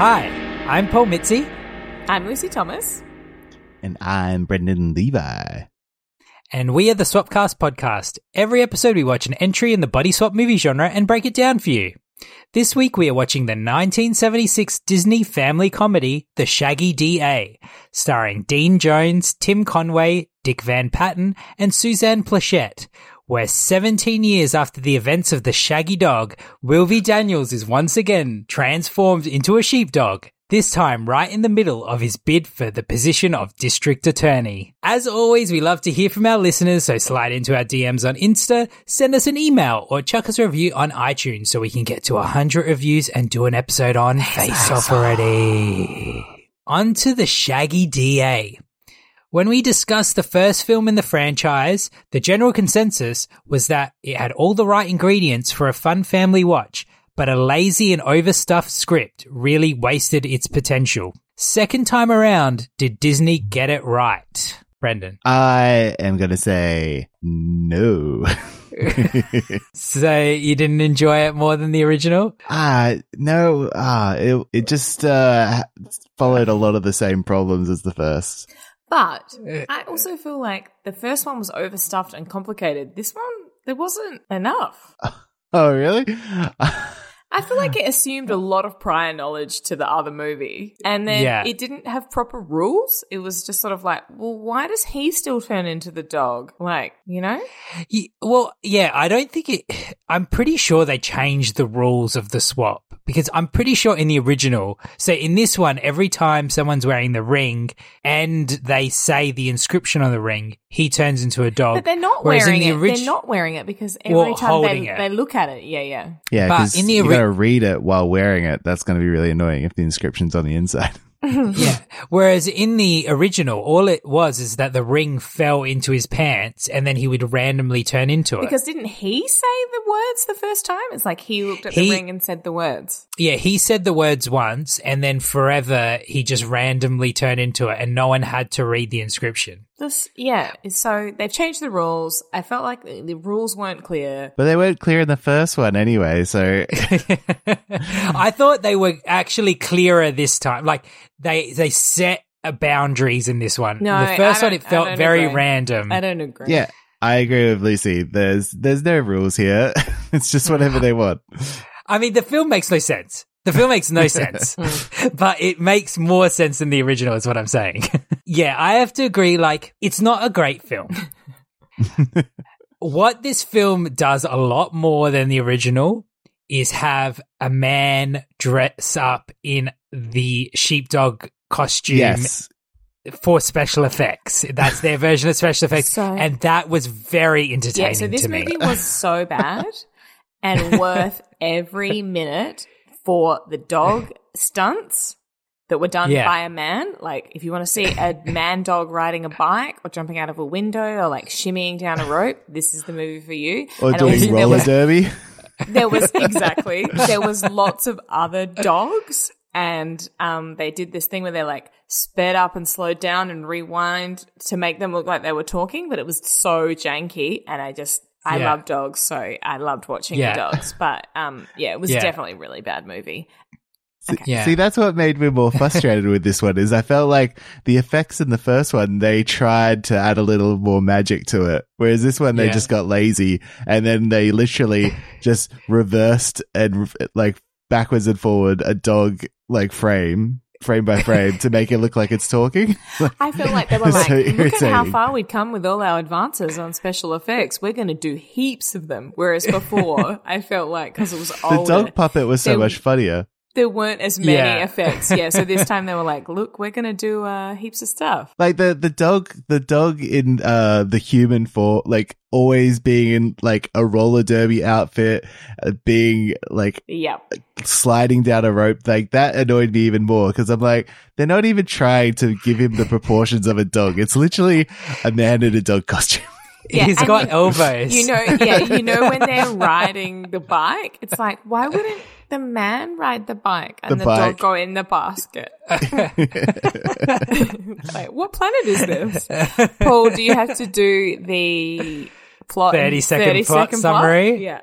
Hi, I'm Paul Mitzi. I'm Lucy Thomas. And I'm Brendan Levi. And we are the Swapcast podcast. Every episode, we watch an entry in the body swap movie genre and break it down for you. This week, we are watching the 1976 Disney family comedy, The Shaggy DA, starring Dean Jones, Tim Conway, Dick Van Patten, and Suzanne Pleshette. Where 17 years after the events of The Shaggy Dog, Wilby Daniels is once again transformed into a sheepdog this time right in the middle of his bid for the position of district attorney. As always, we love to hear from our listeners, so slide into our DMs on Insta, send us an email, or chuck us a review on iTunes so we can get to 100 reviews and do an episode on Face Off already. On to the Shaggy DA. When we discussed the first film in the franchise, the general consensus was that it had all the right ingredients for a fun family watch, but a lazy and overstuffed script really wasted its potential. Second time around, did Disney get it right? Brendan. I am going to say no. So you didn't enjoy it more than the original? Ah, no. Ah, it, it just uh, followed a lot of the same problems as the first. But Uh, I also feel like the first one was overstuffed and complicated. This one, there wasn't enough. Oh, really? I feel like it assumed a lot of prior knowledge to the other movie. And then Yeah. it didn't have proper rules. It was just sort of like, well, why does he still turn into the dog? Like, you know? Ye- Well, yeah, I don't think it. I'm pretty sure they changed the rules of the swap because I'm pretty sure in the original. So in this one, every time someone's wearing the ring and they say the inscription on the ring, he turns into a dog. But they're not Whereas wearing in it. orig- They're not wearing it because every Well, time they, it. they look at it, yeah, yeah. Yeah, But in the you ori- got to read it while wearing it. That's going to be really annoying if the inscription's on the inside. yeah. Whereas in the original, all it was is that the ring fell into his pants and then he would randomly turn into it. Because didn't he say the words the first time? It's like he looked at He- the ring and said the words. Yeah, he said the words once, and then forever he just randomly turned into it, and no one had to read the inscription. This, yeah. So they've changed the rules. I felt like the, the rules weren't clear. But they weren't clear in the first one anyway, so I thought they were actually clearer this time. Like they they set a boundaries in this one. No, the first I one don't- it I felt don't very agree. random. I don't agree. yeah. I agree with Lucy. There's there's no rules here. it's just whatever they want. I mean, the film makes no sense. The film makes no sense, hmm. but it makes more sense than the original. Is what I'm saying. Yeah, I have to agree. Like, it's not a great film. what this film does a lot more than the original is have a man dress up in the sheepdog costume Yes. for special effects. That's their version of special effects, So- and that was very entertaining Yeah, so this to me. movie was so bad and worth every minute for the dog stunts that were done Yeah. by a man. Like, if you want to see a man dog riding a bike or jumping out of a window or like shimmying down a rope, this is the movie for you. Or And doing roller was- derby. there was exactly there was lots of other dogs and um they did this thing where they like sped up and slowed down and rewind to make them look like they were talking but it was so janky and i just i Yeah. love dogs so i loved watching Yeah. the dogs but um yeah it was Yeah. definitely a really bad movie Yeah. See, that's what made me more frustrated with this one is I felt like the effects in the first one, they tried to add a little more magic to it. Whereas this one, they Yeah. just got lazy and then they literally just reversed and like backwards and forward a dog like frame frame by frame to make it look like it's talking. I feel like they were like, so look at how far we'd come with all our advances on special effects. We're going to do heaps of them. Whereas before, I felt like because it was the dog puppet was so much funnier. There weren't as many Yeah. effects. Yeah, so this time they were like, look, we're going to do uh, heaps of stuff. Like the the dog, the dog in uh the human for like always being in like a roller derby outfit, uh, being like Yep. sliding down a rope, like that annoyed me even more because I'm like, they're not even trying to give him the proportions of a dog. It's literally a man in a dog costume. Yeah, He's and got you- elbows. You know, yeah, you know when they're riding the bike, it's like, why wouldn't the man ride the bike and The the, bike. dog go in the basket? like, what planet is this? Paul, do you have to do the plot? 30 second 30 plot second summary? Yeah.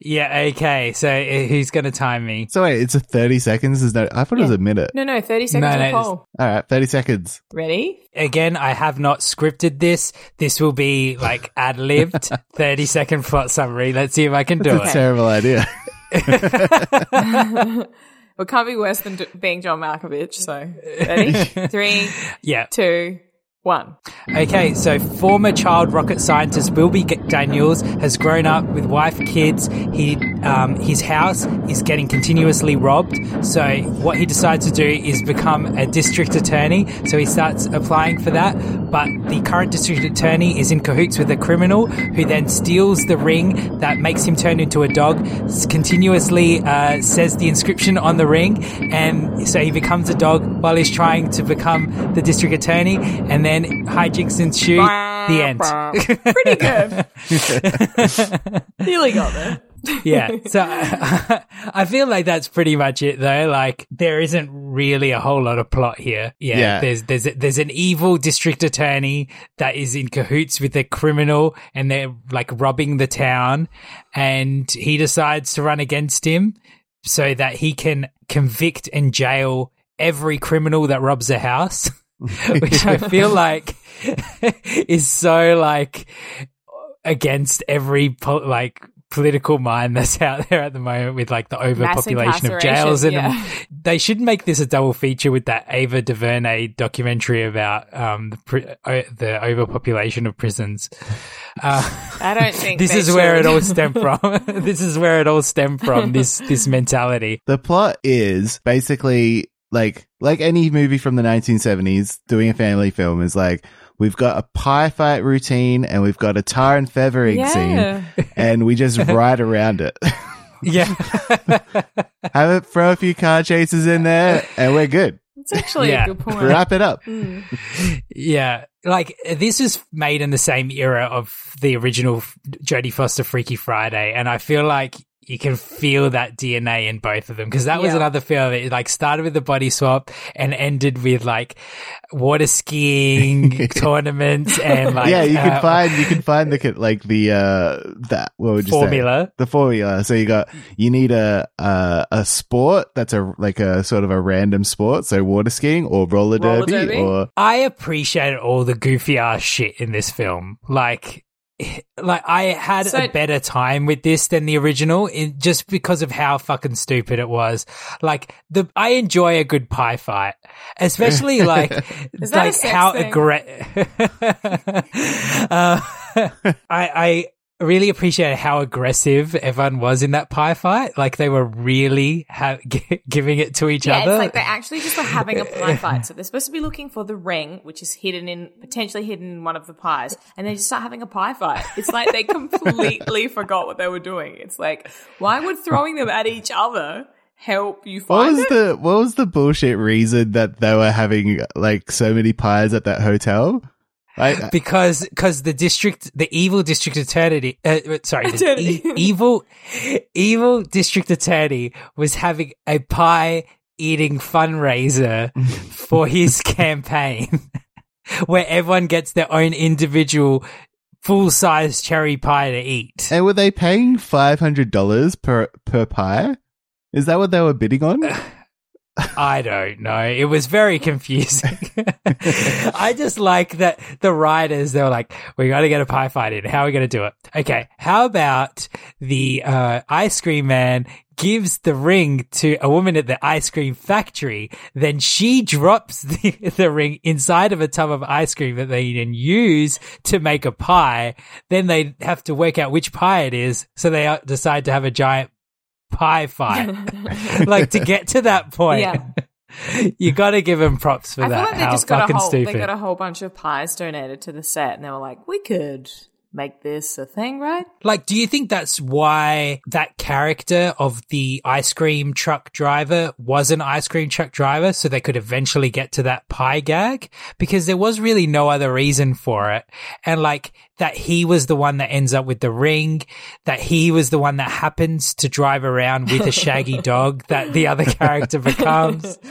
yeah, okay. So uh, who's going to time me? So wait, it's a 30 seconds. Is no, I thought it was a minute. No, no, 30 seconds No, no, with Paul. All right, 30 seconds. Ready? Again, I have not scripted this. This will be like ad libbed 30 second plot summary. Let's see if I can do It's a it. terrible idea. It can't be worse than d- being John Malkovich. So, ready? Three, Yeah. two, one. Okay, so former child rocket scientist Wilby Daniels has grown up with wife, kids. He, um, his house is getting continuously robbed. So what he decides to do is become a district attorney. So he starts applying for that. But the current district attorney is in cahoots with a criminal who then steals the ring that makes him turn into a dog. Continuously uh, says the inscription on the ring, and so he becomes a dog while he's trying to become the district attorney. And then hijinks ensue. The end. Pretty good. Nearly got there. yeah. So I feel like that's pretty much it though. Like there isn't really a whole lot of plot here. Yeah. Yeah. There's there's there's an evil district attorney that is in cahoots with a criminal and they're like robbing the town and he decides to run against him so that he can convict and jail every criminal that robs a house. Which I feel like is so like against every po- like political mind that's out there at the moment with like the overpopulation of jails and incarceration, yeah. they should make this a double feature with that Ava DuVernay documentary about um the pri- o- the overpopulation of prisons. Uh, I don't think this they is where it all stemmed from. this is where it all stemmed from. This this mentality. The plot is basically like like any movie from the 1970s doing a family film is like we've got a pie fight routine and we've got a tar and feathering Yeah. scene and we just ride around it. Yeah. Have it throw a few car chases in there and we're good. It's actually Yeah. a good point. Wrap it up. Mm. Yeah, like this was made in the same era of the original Jodie Foster Freaky Friday, and I feel like you can feel that DNA in both of them because that was Yeah. another film. It like started with the body swap and ended with like water skiing tournaments and like yeah, you can uh, find you can find the like the uh that what would you say? formula. the formula. So you got you need a a, a sport that's a like a sort of a random sport, so water skiing or roller, Roller derby, derby? or I appreciate all the goofy ass shit in this film. Like, like I had So- a better time with this than the original, in, just because of how fucking stupid it was. Like the, I enjoy a good pie fight, especially like, Is that a like how aggressive. uh, I, I really appreciated how aggressive everyone was in that pie fight. Like they were really ha- giving it to each Yeah, other. it's like they're actually just were having a pie fight. So they're supposed to be looking for the ring, which is hidden in potentially hidden in one of the pies, and they just start having a pie fight. It's like they completely forgot what they were doing. It's like, why would throwing them at each other help you find what was it? the what was the bullshit reason that they were having like so many pies at that hotel? Like because because the district the evil district attorney uh, sorry the Attorney. e- evil evil district attorney was having a pie eating fundraiser for his campaign where everyone gets their own individual full size cherry pie to eat and were they paying five hundred dollars per per pie? Is that what they were bidding on? I don't know. It was very confusing. I just like that the writers, they were like, we got to get a pie fight in. How are we going to do it? Okay. How about the uh, ice cream man gives the ring to a woman at the ice cream factory. Then she drops the, the ring inside of a tub of ice cream that they then use to make a pie. Then they have to work out which pie it is. So they uh, decide to have a giant pie fight. like to get to that point. Yeah. You got to give them props for I feel that. like they How just got fucking a whole stupid. they got a whole bunch of pies donated to the set, and they were like, we could make this a thing, right? Like, do you think that's why that character of the ice cream truck driver was an ice cream truck driver so they could eventually get to that pie gag? Because there was really no other reason for it. And like, that he was the one that ends up with the ring, that he was the one that happens to drive around with a shaggy dog that the other character becomes.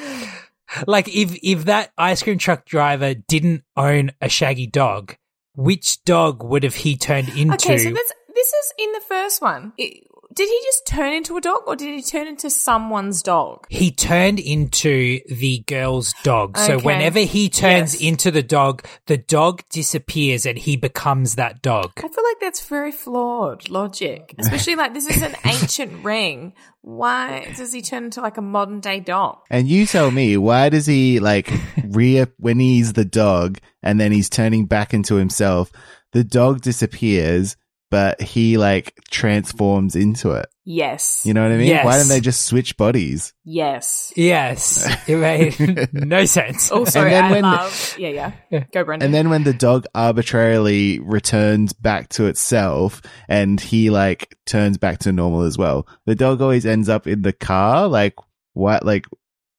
Like, if, if that ice cream truck driver didn't own a shaggy dog, which dog would have he turned into? Okay, so this this is in the first one. It- did he just turn into a dog, or did he turn into someone's dog? he turned into the girl's dog. So Okay. whenever he turns Yes. into the dog, the dog disappears and he becomes that dog. I feel like that's very flawed logic, especially like this is an ancient ring. Why does he turn into like a modern day dog? And you tell me, why does he like re when he's the dog and then he's turning back into himself? The dog disappears, but he like transforms into it. Yes, You know what I mean? Yes. Why don't they just switch bodies? yes. Yes, it made no sense. Also, And then I when- love. Yeah, yeah. Go, Brendan. And then when the dog arbitrarily returns back to itself and he like turns back to normal as well, the dog always ends up in the car. Like, what? Like,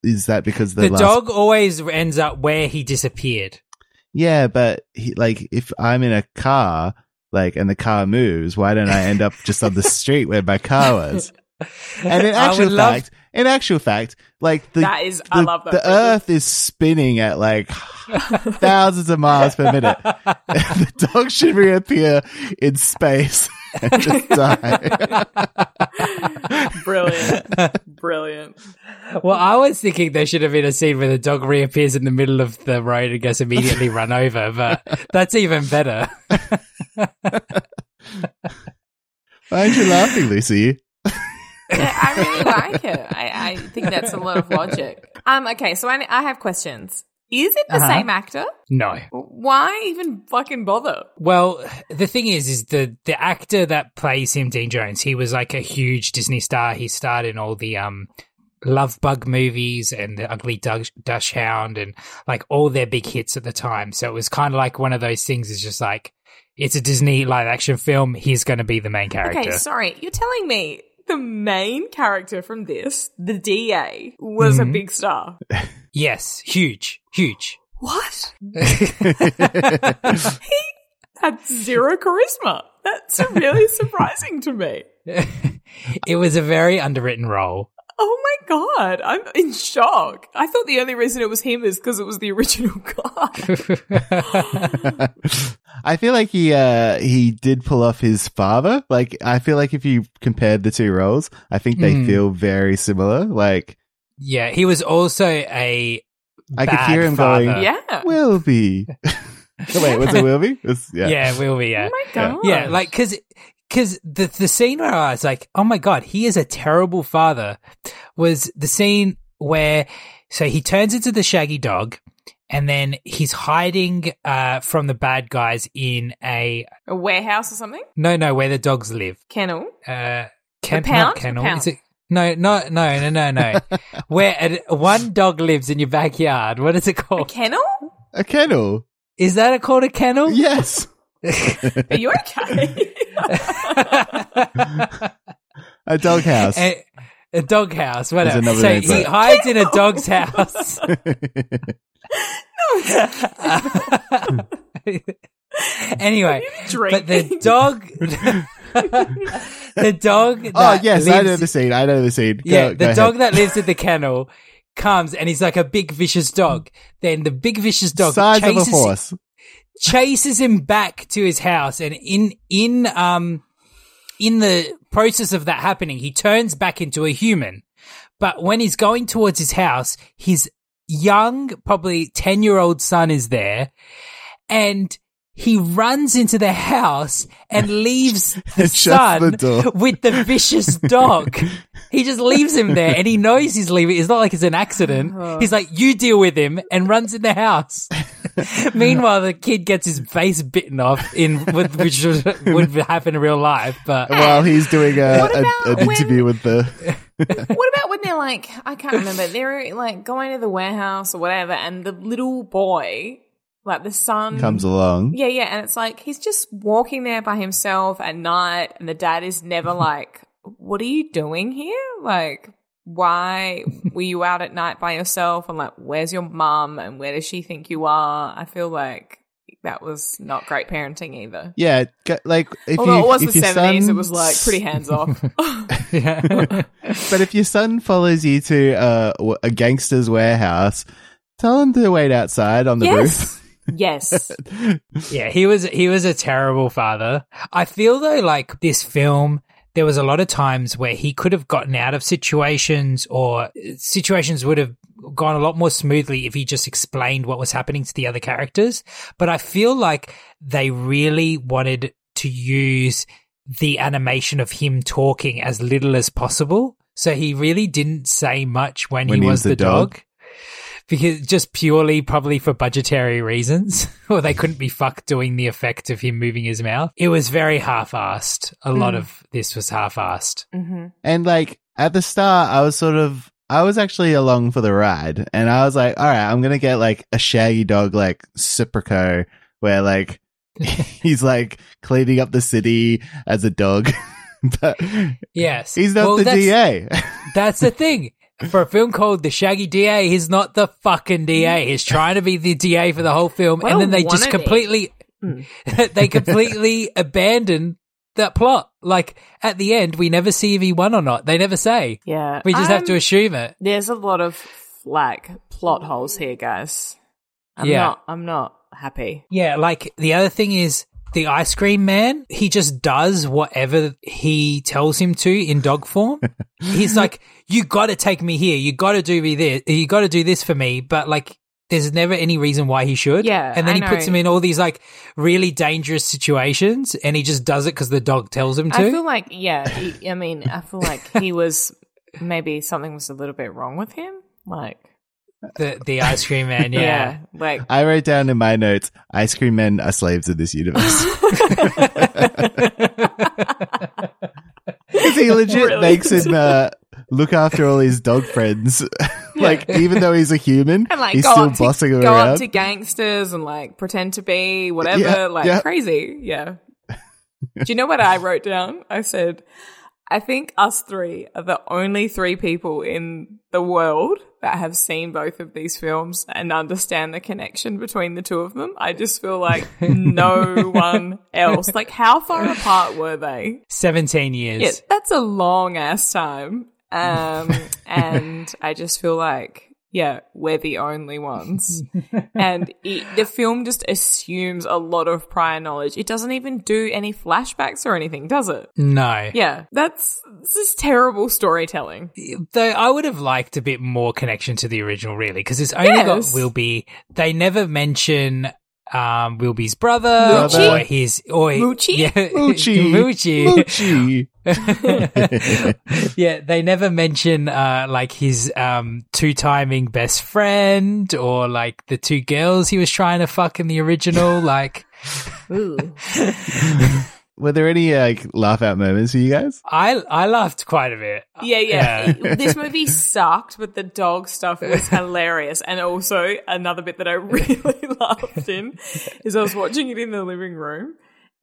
is that because the, The last- dog always ends up where he disappeared. Yeah, but he, like, if I'm in a car, like, and the car moves, why don't I end up just on the street where my car was? And in actual would love- fact, in actual fact, like the That is- the, I love that, the Earth is spinning at like thousands of miles per minute. the dog should reappear in space and just die. brilliant, brilliant. Well, I was thinking there should have been a scene where the dog reappears in the middle of the road and gets immediately run over, but that's even better. Why aren't you laughing, Lucy? I really like it. I, I think that's a lot of logic. Um, okay, so I, I have questions. Is it the Uh-huh. same actor? No. Why even fucking bother? Well, the thing is, is the the actor that plays him, Dean Jones, he was like a huge Disney star. He starred in all the um Love Bug movies and the Ugly Duck, Dachshund and like all their big hits at the time. So it was kind of like one of those things. Is just like it's a Disney live action film. He's going to be the main character. Okay, sorry, you're telling me the main character from this, the DA, was Mm-hmm. a big star. yes, huge, huge. What? He had zero charisma. That's really surprising to me. it was a very underwritten role. Oh my god, I'm in shock. I thought the only reason it was him is because it was the original guy. I feel like he uh he did pull off his father. Like I feel like if you compared the two roles, I think they Hmm. feel very similar. Like Yeah, he was also a. I could hear him father. going, yeah. Wilby. Wait, was it Wilby? It's- yeah. yeah, will be. Yeah. Oh my god. Yeah, like because because the the scene where I was like, oh my god, he is a terrible father, was the scene where so he turns into the shaggy dog, and then he's hiding uh from the bad guys in a a warehouse or something. no no where the dogs live. Kennel. Uh, Ken, pound? not The kennel. pound. Is it? No, no, no, no, no, no. where a, one dog lives in your backyard. What is it called? A kennel? A kennel. Is that a called a kennel? Yes. Are you okay? A doghouse. a, a dog house, whatever. So name he it. hides in a dog's house. anyway, but the dog, the dog. oh that yes, I know the scene. I know the scene. Go- Yeah, go the ahead. dog that lives at the kennel comes and he's like a big vicious dog. Then the big vicious dog size chases of a horse. chases him back to his house and in in um in the process of that happening, he turns back into a human. But when he's going towards his house, his young, probably 10 year old son is there and he runs into the house and leaves the And shuts the son with the vicious dog. he just leaves him there and he knows he's leaving. It's not like it's an accident. Oh. He's like, you deal with him and runs in the house. Meanwhile, the kid gets his face bitten off in, which would would happen in real life, but While he's doing a, What a- about an when- interview with the. what about when they're like, I can't remember, they're like going to the warehouse or whatever, and the little boy, like the son, comes along. Yeah, yeah, and it's like he's just walking there by himself at night, and the dad is never like, "What are you doing here? Like, why were you out at night by yourself?" And like, "Where's your mum? And where does she think you are?" I feel like that was not great parenting either. Yeah, like if Although you it was if the seventies, it was like pretty hands off. yeah. But if your son follows you to uh, a gangster's warehouse, tell him to wait outside on the roof. Yes, yes. Yeah, he was he was a terrible father. I feel though like this film there was a lot of times where he could have gotten out of situations or situations would have gone a lot more smoothly if he just explained what was happening to the other characters, but I feel like they really wanted to use the animation of him talking as little as possible. So he really didn't say much when, When he he was was the the dog? dog because just purely probably for budgetary reasons or they couldn't be fucked doing the effect of him moving his mouth. It was very half-assed. A lot hmm. of this was half-assed. Mm-hmm. And like at the start, I was sort of, I was actually along for the ride, and I was like, all right, I'm gonna get like a shaggy dog like Serpico, where like he's like cleaning up the city as a dog, but yes. he's not Well, the that's, DA. that's the thing for a film called The Shaggy DA, he's not the fucking DA. He's trying to be the DA for the whole film, Well, and then they just completely, they completely abandon that plot. Like at the end, we never see if he won or not. They never say. Yeah, We just have to Um, assume it. There's a lot of like plot holes here, guys. I'm Yeah. not. I'm not happy. Yeah, like the other thing is the ice cream man, he just does whatever he tells him to in dog form. He's like, you gotta take me here. You gotta do me this. You gotta do this for me. But like, there's never any reason why he should. Yeah, And then I he puts him in all these like really dangerous situations and he just does it because the dog tells him to. I feel like yeah. He, I mean, I feel like he was maybe something was a little bit wrong with him. Like the, the ice cream man, yeah, yeah. like I wrote down in my notes, ice cream men are slaves of this universe. Because he legit Really? makes him uh, look after all his dog friends. like, even though he's a human, and like he's still up to, bossing them go up to gangsters and like pretend to be whatever. Yeah, like yeah. crazy. Yeah. Do you know what I wrote down? I said, I think us three are the only three people in the world that have seen both of these films and understand the connection between the two of them. I just feel like no one else. Like, how far apart were they? 17 years. Yeah, that's a long ass time. Um, and I just feel like, yeah, we're the only ones. and it, the film just assumes a lot of prior knowledge. It doesn't even do any flashbacks or anything, does it? No. Yeah, that's this is terrible storytelling. Though I would have liked a bit more connection to the original, really, because it's only Yes. got Wilby. They never mention um, Wilby's brother Moochie? or his or Moochie? Yeah, Moochie. Moochie. Moochie. yeah, they never mention uh, like his um, two-timing best friend or like the two girls he was trying to fuck in the original. like, Ooh. Were there any like laugh out moments for you guys? I I laughed quite a bit. Yeah, yeah. Yeah. this movie sucked, but the dog stuff was hilarious. And also, another bit that I really laughed in is I was watching it in the living room,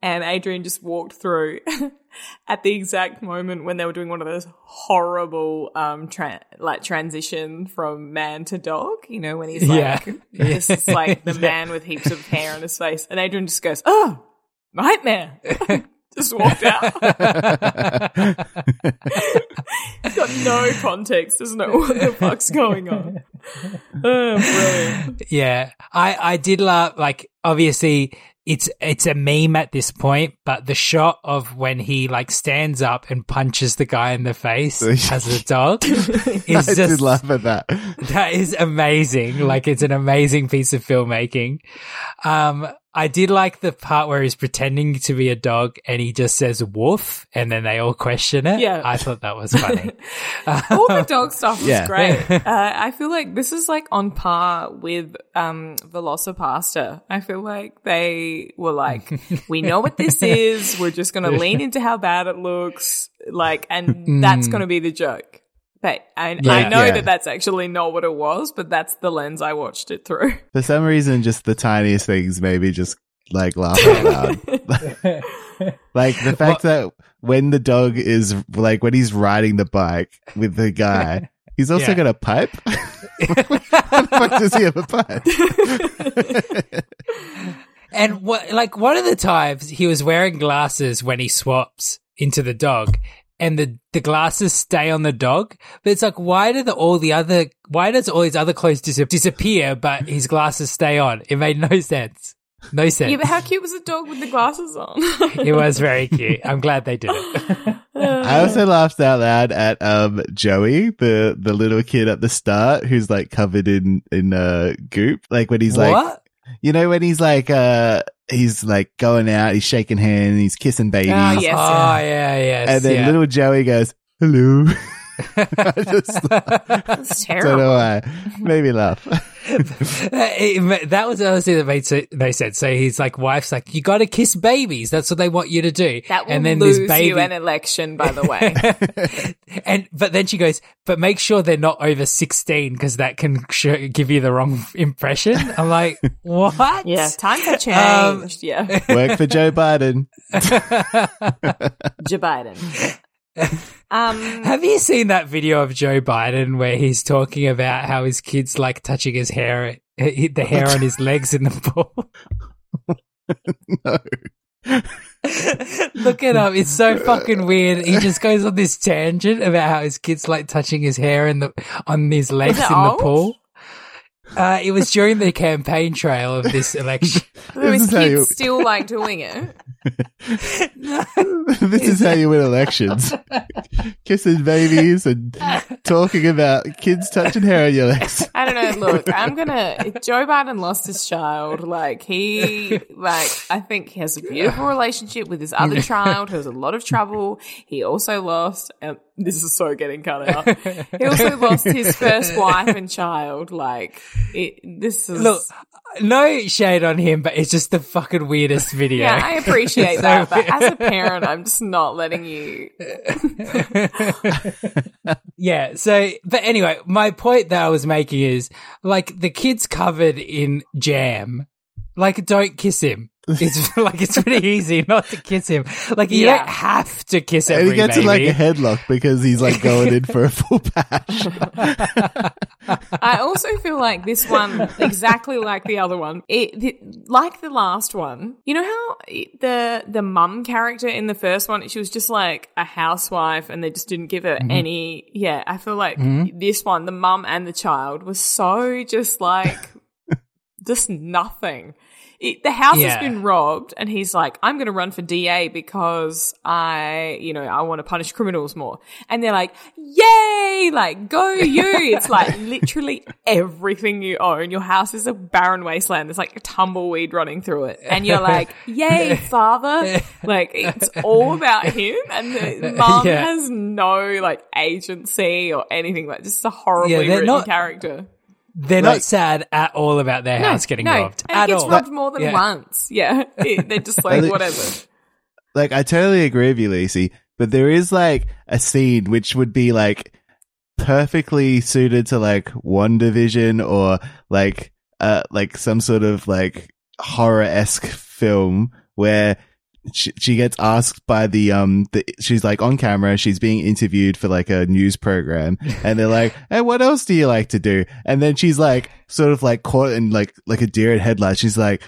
and Adrian just walked through at the exact moment when they were doing one of those horrible, um, tra- like transition from man to dog. You know, when he's like, Yeah. this like the man with heaps of hair on his face, and Adrian just goes, "Oh, nightmare." just walked out. He's got no context, doesn't know what the fuck's going on. Oh, brilliant. Yeah, I I did laugh. Like, obviously, it's it's a meme at this point, but the shot of when he like stands up and punches the guy in the face as a dog is I just did laugh at that. that is amazing. Like it's an amazing piece of filmmaking. Um, I did like the part where he's pretending to be a dog and he just says woof and then they all question it. Yeah. I thought that was funny. All the dog stuff was Yeah. great. Uh, I feel like this is like on par with um, VelociPastor. I feel like they were like, we know what this is. We're just going to lean into how bad it looks. Like, and that's going to be the joke. But I, I know yeah. that that's actually not what it was, but that's the lens I watched it through. For some reason, just the tiniest things maybe just like laugh out loud. like the fact that when the dog is like when he's riding the bike with the guy, he's also Yeah. got a pipe. what the fuck does he have a pipe? And what, like one of the times he was wearing glasses when he swaps into the dog and the, the glasses stay on the dog. But it's like, why do the, all the other, why does all his other clothes dis- disappear, but his glasses stay on? It made no sense. No sense. yeah, but how cute was the dog with the glasses on? it was very cute. I'm glad they did it. I also laughed out loud at um Joey, the the little kid at the start who's like covered in in uh goop. Like when he's like what? you know when he's like uh he's like going out, he's shaking hands, he's kissing babies. Ah, yes. Oh, yeah, yes. And then yeah. little Joey goes, "Hello." I just That's don't terrible. know why. Made me laugh. It- that was the other thing that made so, they said. So he's like, wife's like, you got to kiss babies. That's what they want you to do. That will and then lose this baby, you an election, by the way. and but then she goes, but make sure they're not over sixteen because that can sh- give you the wrong impression. I'm like, what? yeah, times have Um, changed. yeah, Work for Joe Biden. Joe Biden. Um, Have you seen that video of Joe Biden where he's talking about how his kids like touching his hair, the hair on his legs in the pool? No. Look it up. It's so fucking weird. He just goes on this tangent about how his kids like touching his hair in the on his legs in old? the pool. Uh, it was during the campaign trail of this election. his is kids you- still like doing it. this is how you win elections. Kissing babies and talking about kids touching hair on your legs. I don't know. Look, I'm gonna. Joe Biden lost his child. Like he, like I think he has a beautiful relationship with his other child. Who has a lot of trouble. He also lost. Um, this is so getting cut out. He also lost his first wife and child. Like it, this is. Look, no shade on him, but it's just the fucking weirdest video. yeah, I appreciate So that, but as a parent, I'm just not letting you. Yeah. So, but anyway, my point that I was making is like the kid's covered in jam. Like, don't kiss him. It's like it's pretty easy not to kiss him. Like you Yeah. don't have to kiss And every he gets baby. like a headlock because he's like going in for a full patch. I also feel like this one, exactly like the other one, it, the, like the last one. You know how the the mum character in the first one, she was just like a housewife, and they just didn't give her mm-hmm. any. Yeah, I feel like mm-hmm. this one, the mum and the child, was so just like just nothing. It, the house Yeah. has been robbed, and he's like, "I'm going to run for DA because I, you know, I want to punish criminals more." And they're like, "Yay! Like, go you!" It's like literally everything you own. Your house is a barren wasteland. There's like a tumbleweed running through it, and you're like, "Yay, father!" Like, it's all about him, and the mom Yeah. has no like agency or anything. Like, just a horribly Yeah, written not- character. They're Like- not sad at all about their house getting no, robbed and at it gets all. robbed more than Yeah. once. Yeah, they're just like whatever. like I totally agree with you, Lacey, but there is like a scene which would be like perfectly suited to like WandaVision or like uh like some sort of like horror esque film where she, she gets asked by the um the she's like on camera she's being interviewed for like a news program and they're like hey what else do you like to do? And then she's like sort of like caught in like like a deer in headlights. She's like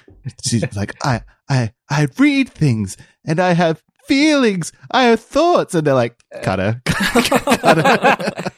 she's like i i i read things and i have feelings i have thoughts and they're like cut her. Cut her.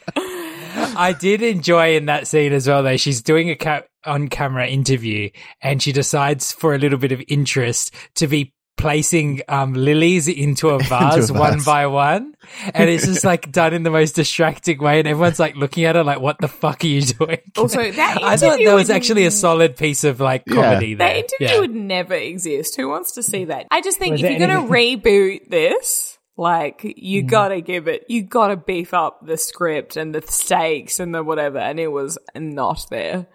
I did enjoy in that scene as well, though. She's doing a ca- on camera interview and she decides for a little bit of interest to be placing um, lilies into a vase Into a one by one. And it's just like done in the most distracting way. And everyone's like looking at her like, what the fuck are you doing? Also, that I thought interview that was actually a solid piece of like Yeah. comedy That interview Yeah. would never exist. Who wants to see that? I just think Was if you're going to reboot this, like, Mm. you gotta give it, you gotta beef up the script and the stakes and the whatever, and it was not there.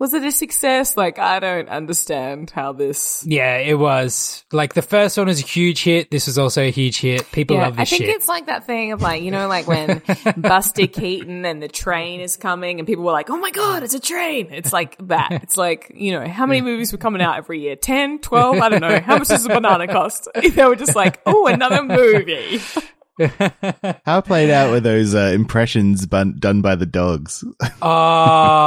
Was it a success? Like, I don't understand how this. Yeah, it was. Like the first one was a huge hit. This was also a huge hit. People Yeah, love this I think shit. it's like that thing of like, you know, like when Buster Keaton and the train is coming and people were like, oh my God, it's a train. It's like that. It's like, you know, how many movies were coming out every year? 10, 12? I don't know. How much does a banana cost? They were just like, oh, another movie. How played out were those uh, impressions bun- done by the dogs? Oh,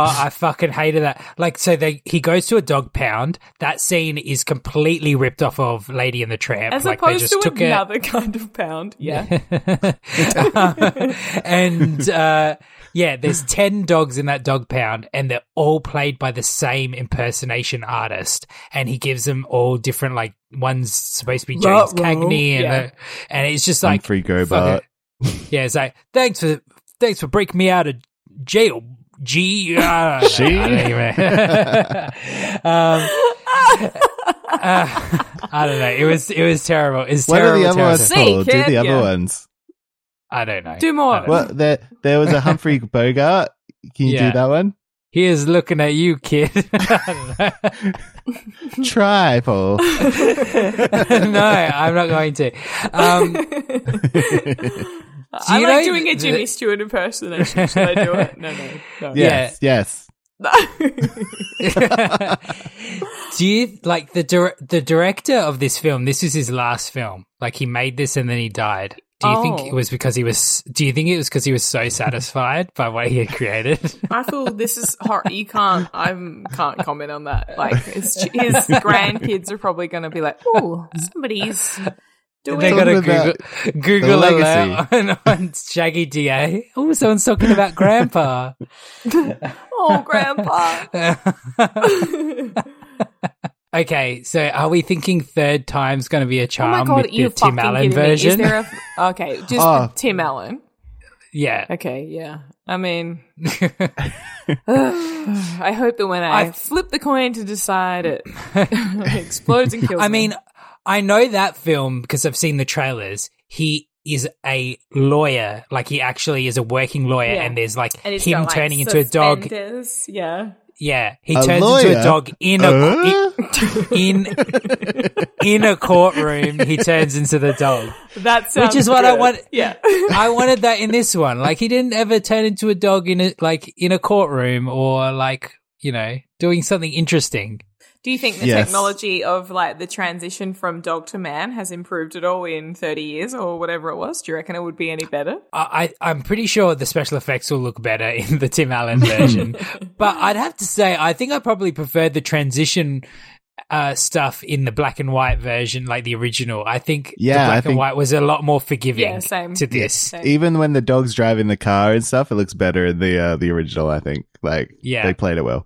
I fucking hated that. Like, so they he goes to a dog pound. That scene is completely ripped off of Lady and the Tramp. As like they opposed just to took it. another kind of pound. Yeah. and uh, yeah, there's ten dogs in that dog pound, and they're all played by the same impersonation artist, and he gives them all different like one's supposed to be James Ruh-roh. Cagney, and Yeah. the, and it's just like Humphrey fuck Gobart. it. Yeah, it's like thanks for thanks for breaking me out of jail. G. Uh, G? um, uh, I don't know. It was it was terrible. It's What are the other terrible. ones See, called? Do the other yeah. ones. I don't know. Do more. I know. Well, there there was a Humphrey Bogart. Can you Yeah. do that one? He is looking at you, kid. I. Try, Paul. no, I'm not going to. Um, I you like know doing a the- Jimmy Stewart impersonation. Should I do it? No, no, no. yes, yes. do you like the dir- the director of this film? This is his last film. Like he made this and then he died. Do you think Oh. it was because he was? Do you think it was because he was so satisfied by what he had created? I feel this is hor- you can't I can't comment on that. Like it's, his grandkids are probably going to be like, "Oh, somebody's doing." they got to Talking about Google, Google the alert on, on Shaggy DA. Oh, someone's talking about Grandpa. oh, grandpa. Okay, so are we thinking third time's going to be a Oh charm my god, with you the Tim fucking Allen version? me? Is there a okay? Just Oh. Tim Allen. yeah. Okay, yeah. I mean, I hope that when I, I- flip the coin to decide it, explodes and kills. I me. mean, I know that film because I've seen the trailers. He is a lawyer, like he actually is a working lawyer, Yeah. and there's like and him got, like, turning into a dog. Yeah. Yeah, he A turns into a dog in a Uh? in in a courtroom. He turns into the dog. That sounds Which is what I want. Yeah. I wanted that in this one. Like he didn't ever turn into a dog in a like in a courtroom or like you know doing something interesting. Do you think the Yes. technology of like the transition from dog to man has improved at all in 30 years or whatever it was? Do you reckon it would be any better? I, I- I'm pretty sure the special effects will look better in the Tim Allen version, but I'd have to say I think I probably preferred the transition uh, stuff in the black and white version, like the original. I think Yeah, the I black and think- white was a lot more forgiving Yeah, same. to this. Same. Even when the dogs drive in the car and stuff, it looks better in the uh, the original. I think. Like, Yeah. they played it well.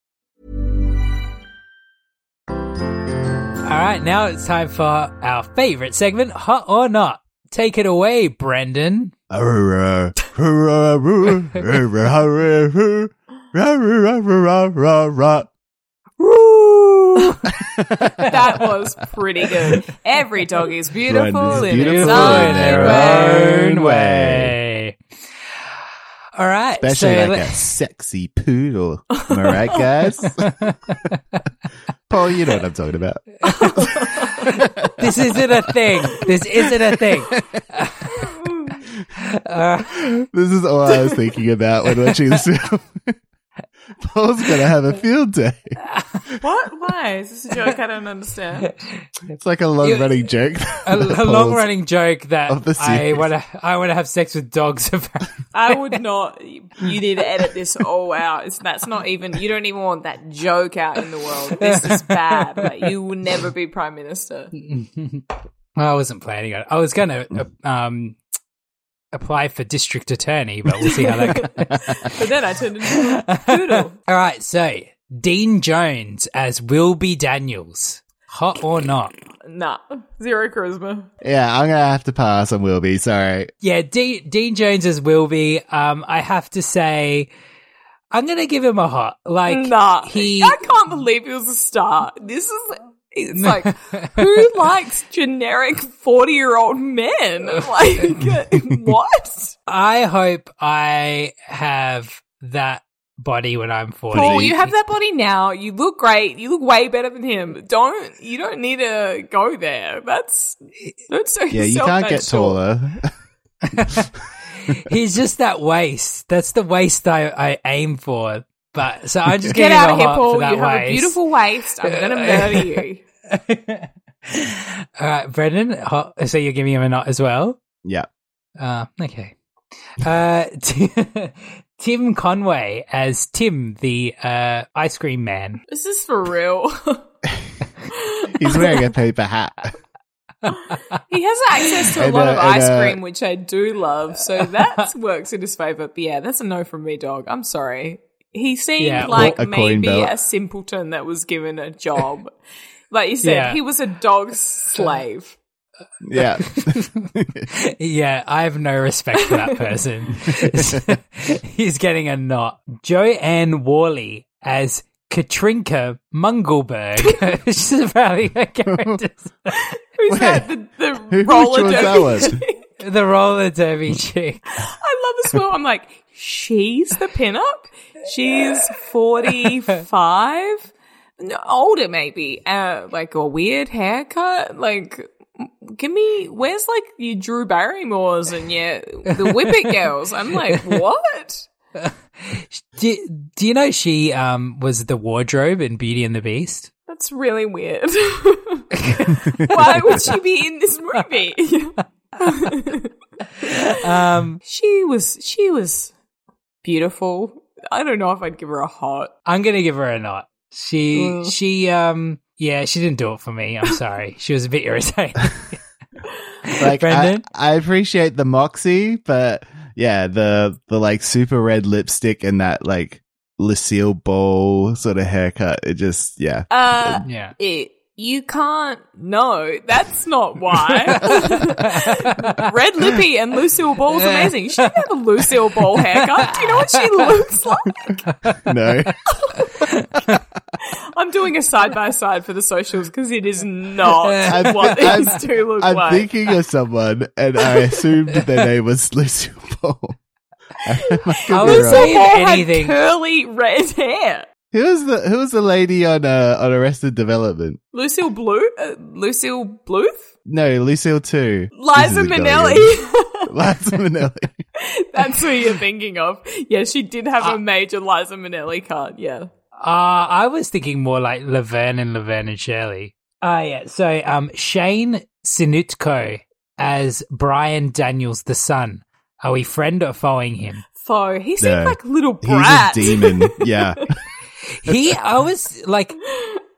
All right, now it's time for our favorite segment, Hot or Not. Take it away, Brendan. That was pretty good. Every dog is beautiful One is in beautiful its in own their way. own way. All right, Especially so like let- a sexy poodle. Am I right, guys? Paul, you know what I'm talking about. this isn't a thing. This isn't a thing. This is all I was thinking about when watching this film. Paul's gonna have a field day. What? Why? Is this a joke I don't understand? It's like a long running joke. a, a long running joke that of the I want to I want to have sex with dogs. I would not. You need to edit this all out. It's, that's not even. You don't even want that joke out in the world. This is bad. Like, you will never be prime minister. I wasn't planning on it. I was going to uh, um, apply for district attorney, but we'll see how that goes. But then I turned into a poodle. All right, so Dean Jones as Will Wilby Daniels. Hot or not? Nah, zero charisma. Yeah, I'm gonna have to pass on Wilby. Sorry. Yeah, Dean, Dean Jones as Wilby. Um, I have to say, I'm gonna give him a hot. Like Nah, he, I can't believe he was a star. This is. It's like who likes generic forty-year-old men? Like what? I hope I have that body when I'm 40. Paul, you have that body now. You look great. You look way better than him. Don't you don't need to go there. That's don't sell Yeah, you can't get short. taller. He's just that waist. That's the waist I, I aim for. But so I'm just Get out of here, Paul. for that You have a beautiful waist. I'm gonna murder you. All right, Brendan. Hot, so you're giving him a nut as well. Yeah. Uh, okay. Uh, Tim Conway as Tim, the uh, ice cream man. This is for real. He's wearing a paper hat. he has access to a And, lot uh, of ice uh, cream, which I do love. So that works in his favor. But yeah, that's a no from me, dog. I'm sorry. He seemed Yeah, like a maybe belt. a simpleton that was given a job. like you said, Yeah. he was a dog's slave. Yeah. Yeah, I have no respect for that person. He's getting a knot. Jo Anne Worley as Katrinka Muggelberg. She's apparently her character. Who's that? The, the Which roller one's derby one? chick? the roller derby chick. I love this film. I'm like, she's the pinup. She's 45, no, older maybe. Uh, like a weird haircut. Like, give me, where's like your Drew Barrymores and your the Whippet girls? I'm like, what? Do, do you know she um, was the wardrobe in Beauty and the Beast? That's really weird. Why would she be in this movie? Um, she was, she was beautiful. I don't know if I'd give her a hot. I'm gonna give her a not. She Mm. she um yeah she didn't do it for me. I'm sorry. She was a bit irritating. Like I, Brendan? I appreciate the moxie, but yeah, the the like super red lipstick and that like Lucille Ball sort of haircut. It just yeah. Uh, yeah. it you can't no that's not why. Red lippy and lucille ball's amazing. She didn't have a lucille ball haircut. Do you know what she looks like? No. i'm doing a side by side for the socials because it is not I'm, what I'm- these two look I'm like. thinking of someone, and I assumed their name was Lucille Ball. Oh I could I be would say- anything. had curly red hair Who was the Who was the lady on uh, on Arrested Development? lucille blue uh, lucille bluth No, Lucille too. liza This is a minnelli Liza Minnelli. that's who you're thinking of yeah she did have a major liza minnelli card. yeah Uh, I was thinking more like Laverne and Laverne and Shirley. Ah, yeah. So, um, Shane Sinutko as Brian Daniels the son. Are we friend or following him? So he seemed No. like a little He's brat. a demon. Yeah. He, I was like,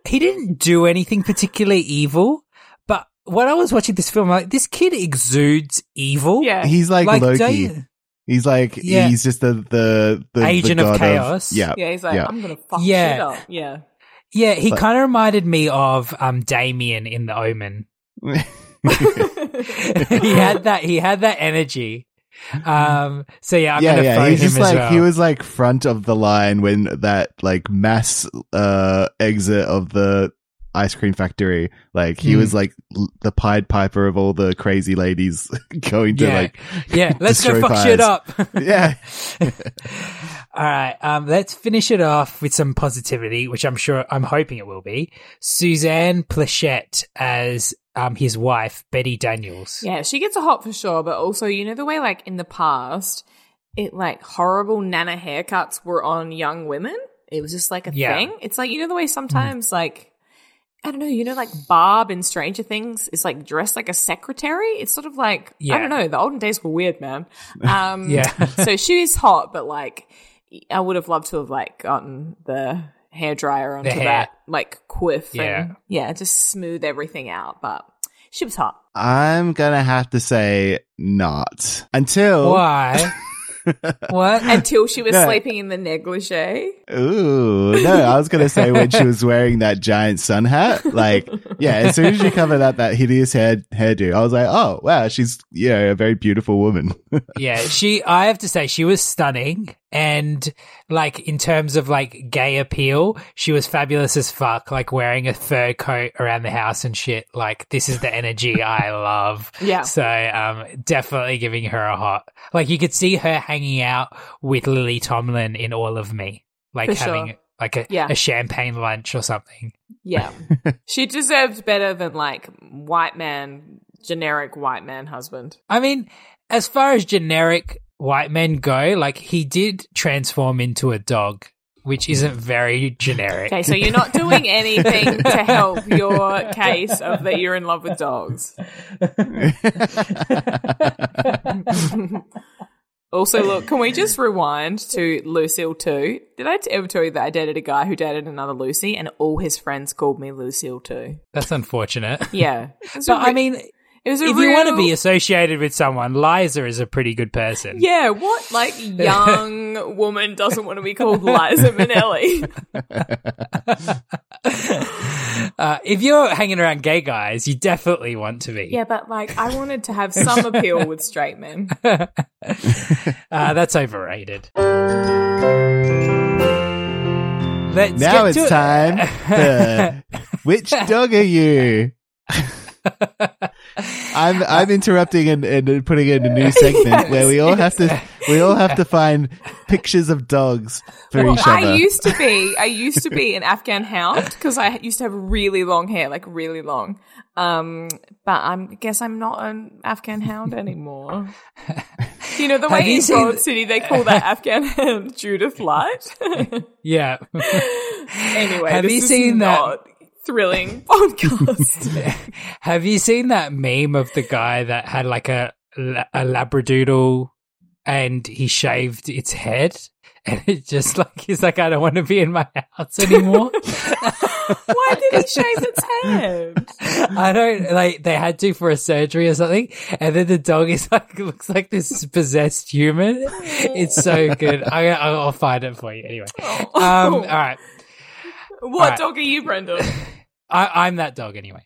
he didn't do anything particularly evil, but when I was watching this film, I'm like, this kid exudes evil. Yeah. He's like, Like, Loki. don't you- He's like Yeah. he's just the the, the Agent the of god chaos. yeah. yeah, he's like, yeah. I'm gonna fuck Yeah. shit up. Yeah. Yeah, he But- kind of reminded me of um Damien in The Omen. he had that. He had that energy. Um. So yeah, I'm yeah, gonna yeah. He's just like well. he was like front of the line when that like mass uh exit of the ice cream factory. Like he Hmm. was like l- the Pied Piper of all the crazy ladies going to yeah, like yeah. Let's go fuck shit up. yeah. All right. Um. Let's finish it off with some positivity, which I'm sure, I'm hoping it will be. Suzanne Pleshette as um, his wife, Betty Daniels. Yeah, she gets a hot for sure, but also, you know, the way like in the past, it like horrible nana haircuts were on young women. It was just like a Yeah. thing. It's like, you know, the way sometimes like, I don't know, you know, like Barb in Stranger Things is like dressed like a secretary. It's sort of like, I don't know, the olden days were weird, man. Um, Yeah. so she is hot, but like, I would have loved to have like gotten the hair dryer onto hair. that like quiff Yeah. and yeah, just smooth everything out. But she was hot. I'm gonna have to say not until Why? what? until she was No. sleeping in the negligee. Ooh, no, I was gonna say when she was wearing that giant sun hat. Like, yeah, as soon as she covered up that hideous hair hairdo, I was like, oh wow, she's you know a very beautiful woman. yeah, she. I have to say, she was stunning, and like in terms of like gay appeal, she was fabulous as fuck. Like wearing a fur coat around the house and shit. Like this is the energy I love. Yeah. So, um, definitely giving her a hot. Like you could see her hanging out with Lily Tomlin in All of Me, like For sure. having like a, Yeah. a champagne lunch or something. Yeah. she deserved better than like white man, generic white man husband. I mean, as far as generic white men go, like he did transform into a dog, which isn't very generic. Okay, so you're not doing anything to help your case of that you're in love with dogs. Also, look, can we just rewind to Lucille too? Did I ever tell you that I dated a guy who dated another Lucy and all his friends called me Lucille too? That's unfortunate. Yeah. It was a But I mean, it was a if you want to be associated with someone, Liza is a pretty good person. Yeah, what like young woman doesn't want to be called Liza Minnelli? Uh, if you're hanging around gay guys, you definitely want to be. Yeah, but like I wanted to have some appeal with straight men. Uh, that's overrated. Let's now get it's to- time. for which dog are you? I'm I'm interrupting and, and putting in a new segment where we all have to we all have to find pictures of dogs for Well, each other. I used to be, I used to be an Afghan hound because I used to have really long hair, like really long. Um, but I'm, I guess I'm not an Afghan hound anymore. you know the way you in seen- Broad City they call that Afghan hound Judith Light. Yeah. anyway, Have this you is seen that- not thrilling podcast. Have you seen that meme of the guy that had like a a labradoodle and he shaved its head? And it just like he's like, I don't want to be in my house anymore. Why did he shave its head? I don't like they had to for a surgery or something, and then the dog is like looks like this possessed human. It's so good. I, I'll find it for you anyway. Um, all right, What Alright. dog are you, Brendan? I, I'm that dog anyway.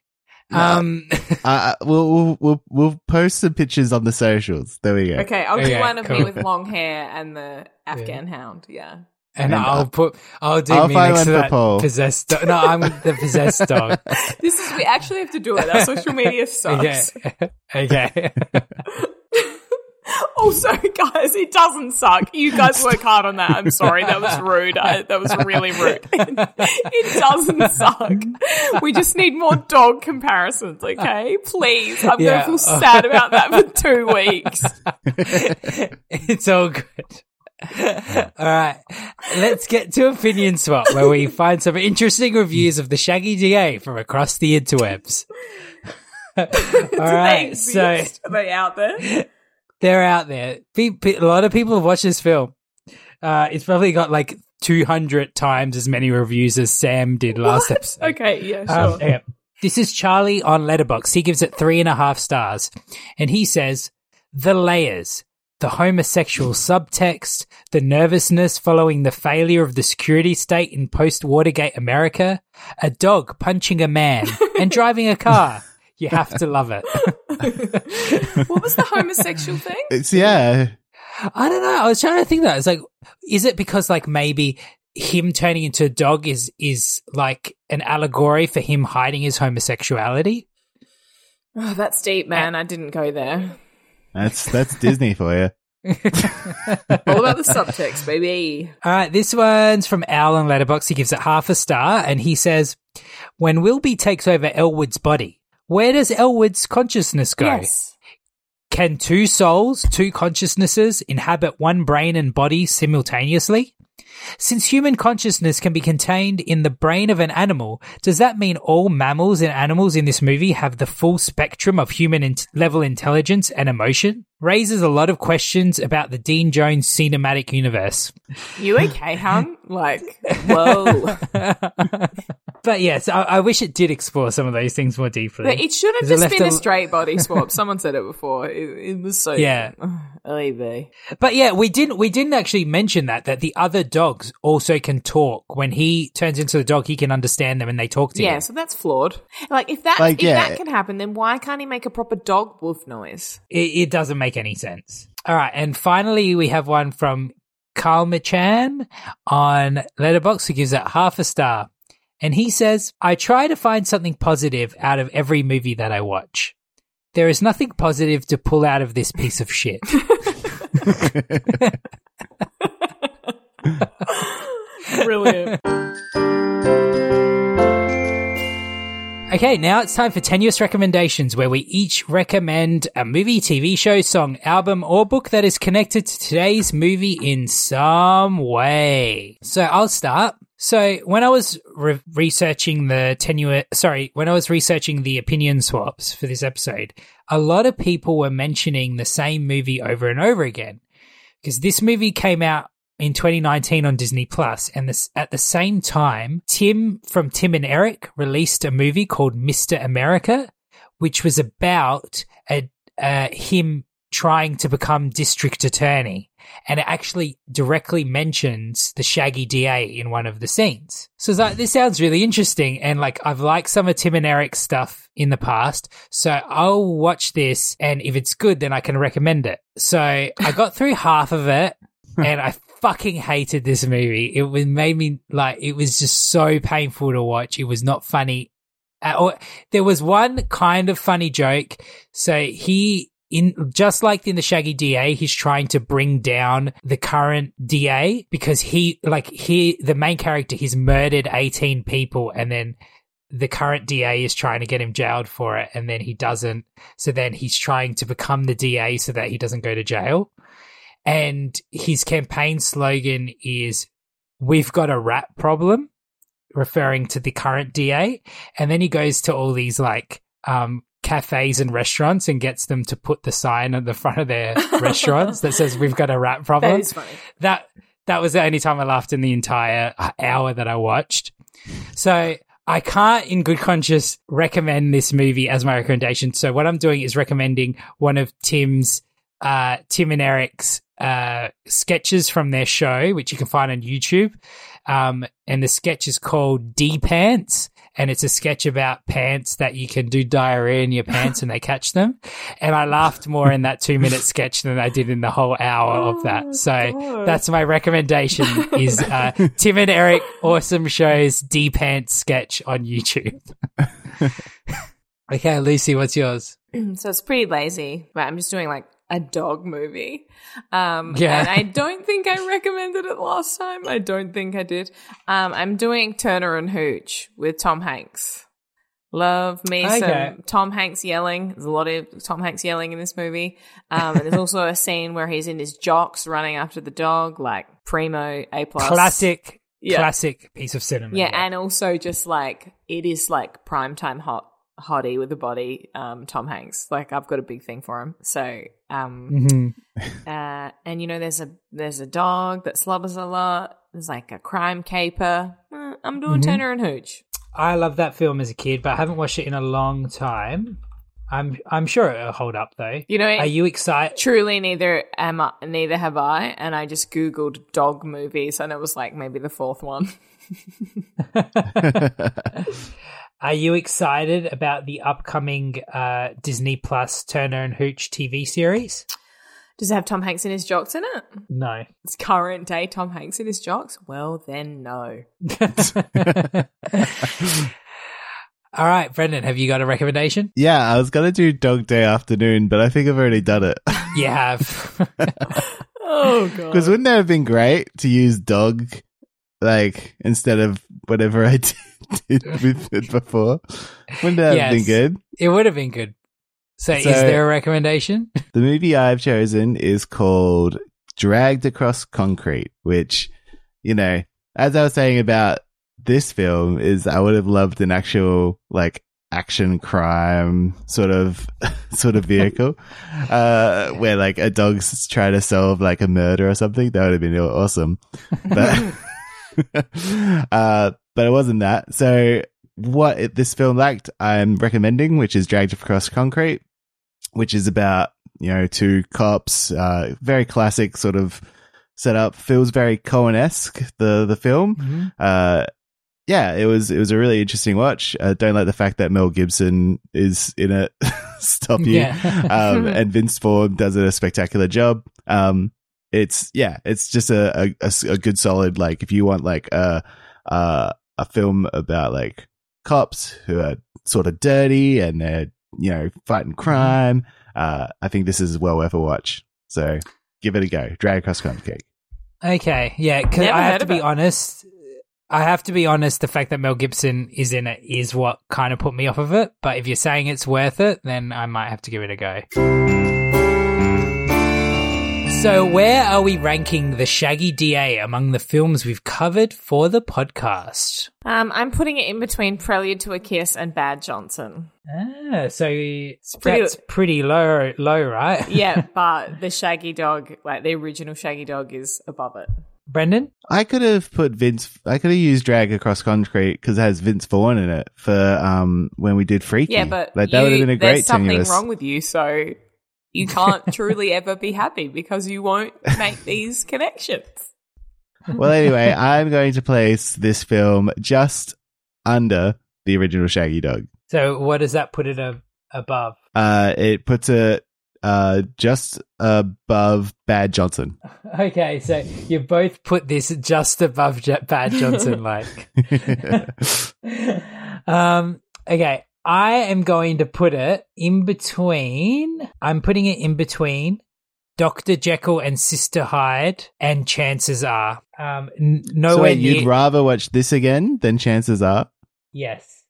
Um, Uh, we'll, we'll we'll we'll post some pictures on the socials. There we go. Okay, I'll do Okay, one of me with long hair and the Afghan hound. Yeah. and And, I'll uh, put I'll do I'll me next to one for that Paul. possessed. Do- no, I'm the possessed dog. This is we actually have to do it. Our social media Okay, sucks. okay. Also, guys, it doesn't suck. You guys work hard on that. I'm sorry, that was rude. I, that was really rude. it doesn't suck. We just need more dog comparisons, okay? Please, I'm Yeah. gonna feel sad about that for two weeks. it's all good. All right, let's get to opinion swap, where we find some interesting reviews of the Shaggy DA from across the interwebs. all Do they right, so exist? Are they out there? They're out there. A lot of people have watched this film. Uh, it's probably got like 200 times as many reviews as Sam did last What? episode. Okay, yeah, sure. Um, yeah. This is Charlie on Letterboxd. He gives it three and a half stars, and he says the layers, the homosexual subtext, the nervousness following the failure of the security state in post Watergate America, a dog punching a man, and driving a car. You have to love it. what was the homosexual thing? It's yeah. I don't know. I was trying to think that. It's like, is it because like maybe him turning into a dog is is like an allegory for him hiding his homosexuality? Oh, that's deep, uh, man. I didn't go there. That's that's Disney for you. All about the subtext, baby. All right, this one's from Al on Letterboxd. He gives it half a star, and he says, "When Wilby takes over Elwood's body, where does Elwood's consciousness go? Yes. Can two souls, two consciousnesses inhabit one brain and body simultaneously? Since human consciousness can be contained in the brain of an animal, does that mean all mammals and animals in this movie have the full spectrum of human int- level intelligence and emotion? Raises a lot of questions about the Dean Jones cinematic universe. You okay, hon? Like, whoa. But yes, I, I wish it did explore some of those things more deeply. But it should have just been a a- straight body swap. Someone said it before. It, it was so Yeah. Oy. But yeah, we didn't we didn't actually mention that that the other dogs also can talk. When he turns into the dog, he can understand them and they talk to Yeah, him. Yeah, so that's flawed. Like if that Like, if yeah. that can happen, then why can't he make a proper dog wolf noise? It, it doesn't make any sense. All right, and finally we have one from Carl Machan on Letterboxd who gives it half a star. And he says, I try to find something positive out of every movie that I watch. There is nothing positive to pull out of this piece of shit. Brilliant. Okay, now it's time for tenuous recommendations where we each recommend a movie, TV show, song, album, or book that is connected to today's movie in some way. So I'll start. So when I was re- researching the tenuous, sorry, when I was researching the opinion swaps for this episode, a lot of people were mentioning the same movie over and over again because this movie came out in 2019 on Disney Plus, and this at the same time, Tim from Tim and Eric released a movie called Mr. America, which was about a, uh, him trying to become district attorney, and it actually directly mentions the Shaggy DA in one of the scenes. So it's like this sounds really interesting, and like I've liked some of Tim and Eric's stuff in the past, so I'll watch this, and if it's good, then I can recommend it. So I got through half of it and I fucking hated this movie. It was made me like it was just so painful to watch. It was not funny. At all. There was one kind of funny joke. So he in just like in the Shaggy DA, he's trying to bring down the current DA because he like he the main character he's murdered 18 people and then the current DA is trying to get him jailed for it and then he doesn't. So then he's trying to become the DA so that he doesn't go to jail and his campaign slogan is we've got a rat problem referring to the current DA and then he goes to all these like um cafes and restaurants and gets them to put the sign on the front of their restaurants that says we've got a rat problem That that that was the only time I laughed in the entire hour that I watched. So I can't, in good conscience, recommend this movie as my recommendation. So what I'm doing is recommending one of Tim's, uh, Tim and Eric's uh, sketches from their show, which you can find on YouTube. Um, and the sketch is called D Pants. And it's a sketch about pants that you can do diarrhea in your pants and they catch them. And I laughed more in that two minute sketch than I did in the whole hour of that. So that's my recommendation is, uh, Tim and Eric awesome shows D Pants sketch on YouTube. okay, Lucy, what's yours? So it's pretty lazy, but I'm just doing like a dog movie. Um, Yeah. and I don't think I recommended it last time. I don't think I did. Um, I'm doing Turner and Hooch with Tom Hanks. Love me Okay. some Tom Hanks yelling. There's a lot of Tom Hanks yelling in this movie. Um, and there's also a scene where he's in his jocks running after the dog, like primo A plus. Classic, Yeah. classic piece of cinema. Yeah, and also just like it is like primetime hot hottie with a body, um, Tom Hanks. Like I've got a big thing for him. So um Mhm. uh and you know there's a there's a dog that slobbers a lot. There's like a crime caper. Uh, I'm doing Mm-hmm. Turner and Hooch. I love that film as a kid, but I haven't watched it in a long time. I'm I'm sure it'll hold up though. You know, Are you excited? truly neither am I, neither have I, and I just googled dog movies and it was like maybe the fourth one. Are you excited about the upcoming uh, Disney Plus Turner and Hooch TV series? Does it have Tom Hanks in his jocks in it? No. It's current day Tom Hanks in his jocks? Well then no. All right, Brendan, have you got a recommendation? Yeah, I was gonna do Dog Day Afternoon, but I think I've already done it. You have. Oh god. Because wouldn't that have been great to use dog, like instead of whatever I did did with it before. Wouldn't that have been good? It would have been good. So, So- is there a recommendation? The movie I've chosen is called Dragged Across Concrete, which, you know, as I was saying about this film, is I would have loved an actual like action crime sort of sort of vehicle, uh, where like a dog's trying to solve like a murder or something. That would have been awesome, but uh, but it wasn't that. So what it, this film lacked, I'm recommending, which is Dragged Across Concrete which is about you know two cops uh very classic sort of setup. Feels very coen-esque the the film. Uh yeah it was it was a really interesting watch. Uh, don't let the fact that mel gibson is in it. Stop you. Yeah. um and vince vaughn does a spectacular job. Um it's yeah it's just a, a, a good solid like if you want like a uh a film about like cops who are sort of dirty and they're you know fighting crime uh i think this is well worth a watch so give it a go drag across concrete Okay, yeah, 'cause Never I have to be it. honest. I have to be honest. The fact that Mel Gibson is in it is what kind of put me off of it. But if you're saying it's worth it, then I might have to give it a go. So, where are we ranking the Shaggy DA among the films we've covered for the podcast? Um, I'm putting it in between Prelude to a Kiss and Bad Johnson. Ah, so pretty- that's pretty low, low, right? Yeah, but the Shaggy Dog, like the original Shaggy Dog, is above it. Brendan. i could have put vince i could have used drag across concrete because it has vince vaughn in it for um when we did freaky Yeah, but like that would have been a great there's something tenuous wrong with you, so you can't truly ever be happy because you won't make these connections. well anyway i'm going to place this film just under the original shaggy dog So, what does that put it a- above? Uh, it puts it uh just above Bad Johnson. Okay, so you both put this just above J- Bad Johnson, like. um. Okay, I am going to put it in between. I'm putting it in between Doctor Jekyll and Sister Hyde, and chances are, um, n- so nowhere wait, near. you'd rather watch this again than chances are. yes,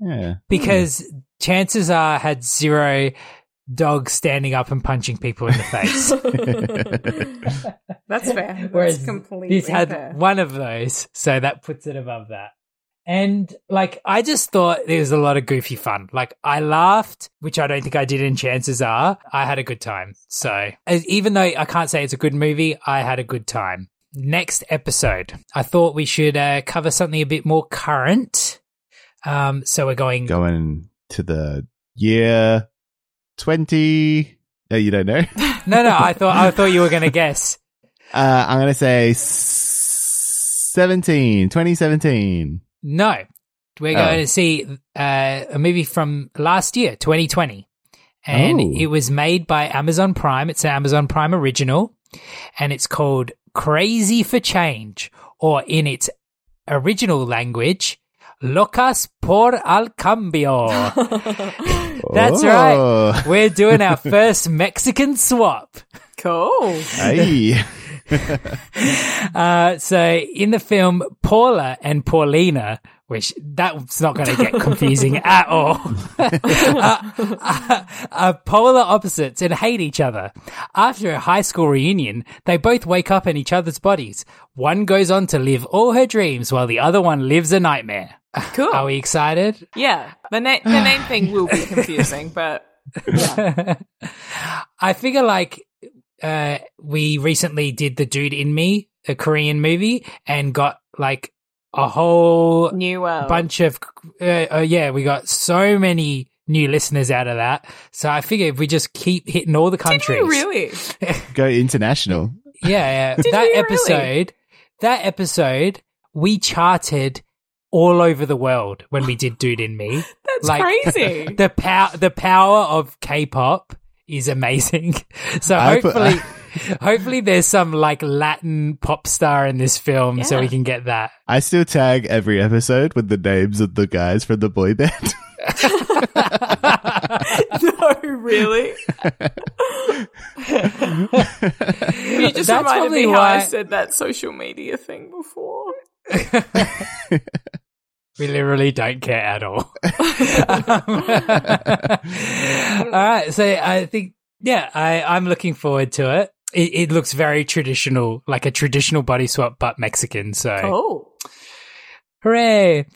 Yeah. because chances are had zero dogs standing up and punching people in the face. That's fair. That's Whereas completely this had fair. one of those, so that puts it above that. And like, I just thought there was a lot of goofy fun. Like, I laughed, which I don't think I did in Chances Are. I had a good time. So, even though I can't say it's a good movie, I had a good time. Next episode, I thought we should uh, cover something a bit more current. Um, so we're going. Going to the year twenty. Oh, you don't know. No, no, I thought I thought you were going to guess. Uh, I'm gonna say s- 17, 2017. No, we're Oh. going to see uh, a movie from last year, 2020, and Oh. it was made by Amazon Prime. It's an Amazon Prime original, and it's called Crazy for Change, or in its original language, Locas por el cambio. That's Oh. right. We're doing our first Mexican swap. cool. Hey. Uh, so in the film Paula and Paulina, which that's not going to get confusing at all, are polar opposites and hate each other. After a high school reunion, they both wake up in each other's bodies. One goes on to live all her dreams while the other one lives a nightmare. Cool. Are we excited? Yeah, the, na- the name thing will be confusing, but I figure like uh, we recently did the Dude in Me, a Korean movie, and got like a whole new world. bunch of uh, uh, yeah, we got so many new listeners out of that. So I figure if we just keep hitting all the countries, you really? Go international. yeah, yeah. Did that we really? episode, that episode, we charted all over the world when we did Dude in Me. That's Like- crazy. the power the power of K-pop is amazing. So I put- hopefully hopefully there's some like Latin pop star in this film so we can get that. I still tag every episode with the names of the guys from the boy band. no, really. you just That's reminded probably me how I said that social media thing before. We literally don't care at all. all right. So I think, yeah, I, I'm looking forward to it. it. It looks very traditional, like a traditional body swap, but Mexican. So Oh. hooray.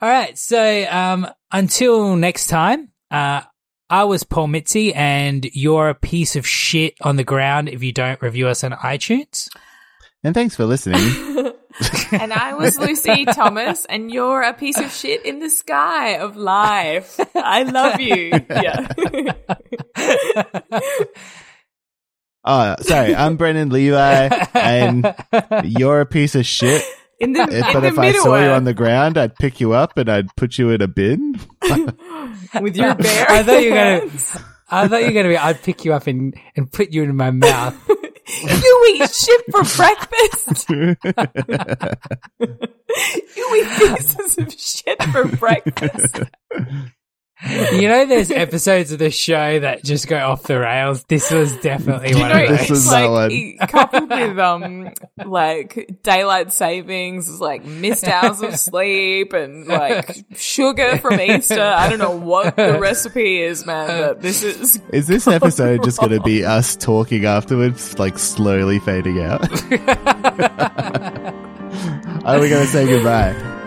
All right. So, um, until next time, uh, I was Paul Mitzi and you're a piece of shit on the ground if you don't review us on iTunes. And thanks for listening. And I was Lucy Thomas, and you're a piece of shit in the sky of life. I love you. Yeah. oh, sorry. I'm Brendan Levi, and you're a piece of shit. In the, If- in but the if I middle saw you on the ground, I'd pick you up and I'd put you in a bin. with your bare I thought you were gonna. I thought you were going to be, I'd pick you up and, and put you in my mouth. You eat shit for breakfast. you eat pieces of shit for breakfast. You know, there's episodes of the show that just go off the rails. This was definitely You one know, of This those. was that like one. coupled with um like daylight savings, is like missed hours of sleep and like sugar from Easter. I don't know what the recipe is, man, but this is Is this episode just going to be us talking afterwards, like slowly fading out? Are we going to say goodbye?